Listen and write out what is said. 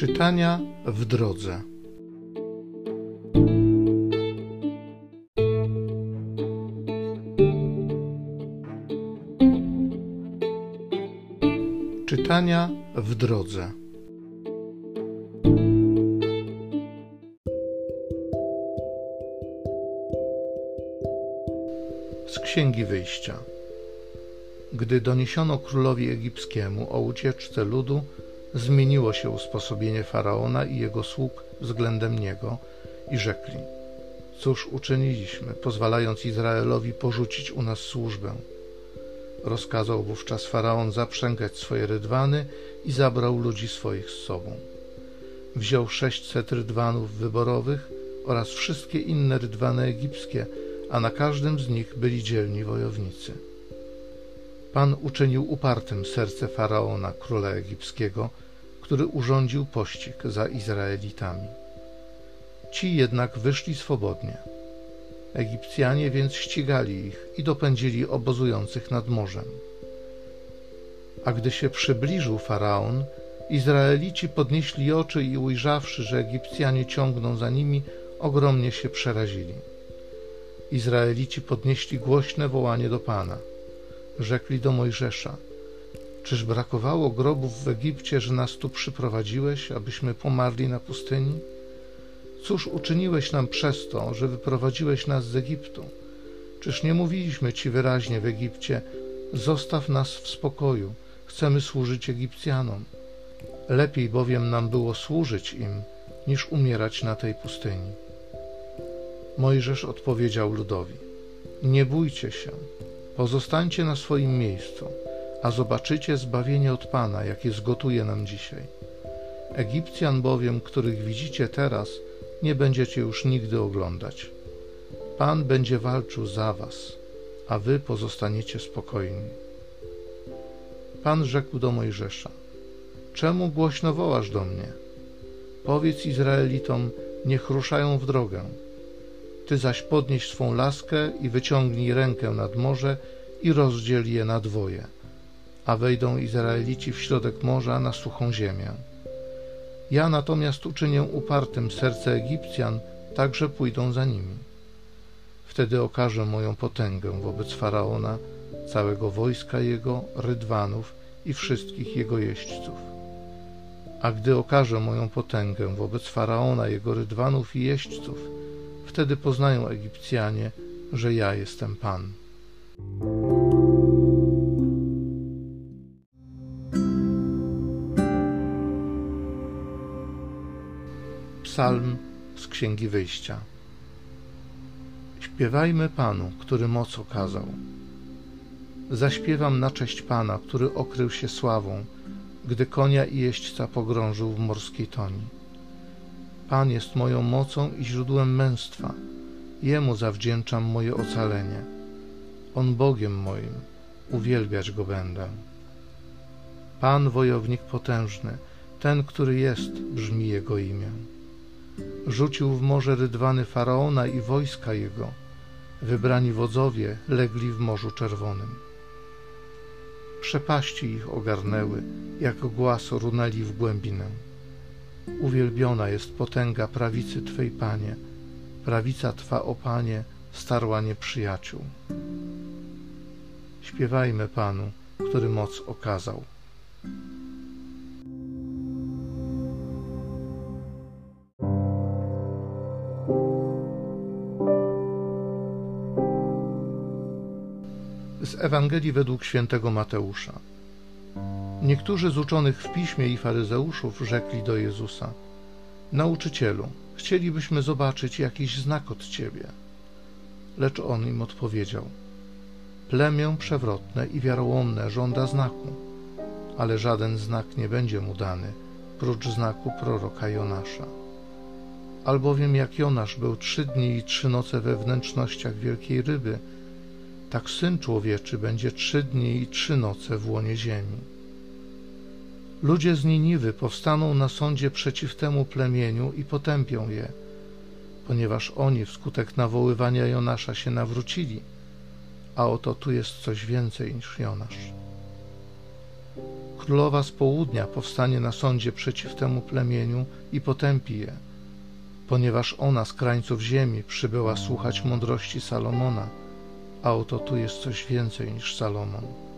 Czytania w drodze. Czytania w drodze. Z Księgi Wyjścia. Gdy doniesiono królowi egipskiemu o ucieczce ludu, zmieniło się usposobienie faraona i jego sług względem niego i rzekli: Cóż uczyniliśmy, pozwalając Izraelowi porzucić u nas służbę? Rozkazał wówczas faraon zaprzęgać swoje rydwany i zabrał ludzi swoich z sobą. Wziął sześćset rydwanów wyborowych oraz wszystkie inne rydwany egipskie, a na każdym z nich byli dzielni wojownicy. Pan uczynił upartym serce faraona, króla egipskiego, który urządził pościg za Izraelitami. Ci jednak wyszli swobodnie. Egipcjanie więc ścigali ich i dopędzili obozujących nad morzem. A gdy się przybliżył faraon, Izraelici podnieśli oczy i ujrzawszy, że Egipcjanie ciągną za nimi, ogromnie się przerazili. Izraelici podnieśli głośne wołanie do Pana – rzekli do Mojżesza: Czyż brakowało grobów w Egipcie, że nas tu przyprowadziłeś, abyśmy pomarli na pustyni? Cóż uczyniłeś nam przez to, że wyprowadziłeś nas z Egiptu? Czyż nie mówiliśmy ci wyraźnie w Egipcie: Zostaw nas w spokoju, chcemy służyć Egipcjanom? Lepiej bowiem nam było służyć im, niż umierać na tej pustyni. Mojżesz odpowiedział ludowi: Nie bójcie się, Pozostańcie na swoim miejscu, a zobaczycie zbawienie od Pana, jakie zgotuje nam dzisiaj. Egipcjan bowiem, których widzicie teraz, nie będziecie już nigdy oglądać. Pan będzie walczył za was, a wy pozostaniecie spokojni. Pan rzekł do Mojżesza: Czemu głośno wołasz do mnie? Powiedz Izraelitom, niech ruszają w drogę ty zaś podnieś swą laskę i wyciągnij rękę nad morze i rozdziel je na dwoje, a wejdą Izraelici w środek morza na suchą ziemię. Ja natomiast uczynię upartym serce Egipcjan, tak że pójdą za nimi. Wtedy okażę moją potęgę wobec Faraona, całego wojska jego, rydwanów i wszystkich jego jeźdźców. A gdy okażę moją potęgę wobec Faraona, jego rydwanów i jeźdźców, Wtedy poznają Egipcjanie, że ja jestem Pan. Psalm z Księgi Wyjścia. Śpiewajmy Panu, który moc okazał. Zaśpiewam na cześć Pana, który okrył się sławą, gdy konia i jeźdźca pogrążył w morskiej toni. Pan jest moją mocą i źródłem męstwa. Jemu zawdzięczam moje ocalenie. On Bogiem moim, uwielbiać Go będę. Pan wojownik potężny, ten, który jest, brzmi Jego imię. Rzucił w morze rydwany Faraona i wojska jego. Wybrani wodzowie legli w Morzu Czerwonym. Przepaści ich ogarnęły, jak głaz runęli w głębinę. Uwielbiona jest potęga prawicy Twej, Panie. Prawica Twa, o Panie, starła nieprzyjaciół. Śpiewajmy Panu, który moc okazał. Z Ewangelii według świętego Mateusza. Niektórzy z uczonych w piśmie i faryzeuszów rzekli do Jezusa: Nauczycielu, chcielibyśmy zobaczyć jakiś znak od ciebie. Lecz on im odpowiedział: Plemię przewrotne i wiarołomne żąda znaku, ale żaden znak nie będzie mu dany, prócz znaku proroka Jonasza. Albowiem jak Jonasz był trzy dni i trzy noce we wnętrznościach wielkiej ryby, tak syn człowieczy będzie trzy dni i trzy noce w łonie ziemi. Ludzie z Niniwy powstaną na sądzie przeciw temu plemieniu i potępią je, ponieważ oni wskutek nawoływania Jonasza się nawrócili, a oto tu jest coś więcej niż Jonasz. królowa z południa powstanie na sądzie przeciw temu plemieniu i potępi je, ponieważ ona z krańców ziemi przybyła słuchać mądrości Salomona, a oto tu jest coś więcej niż Salomon.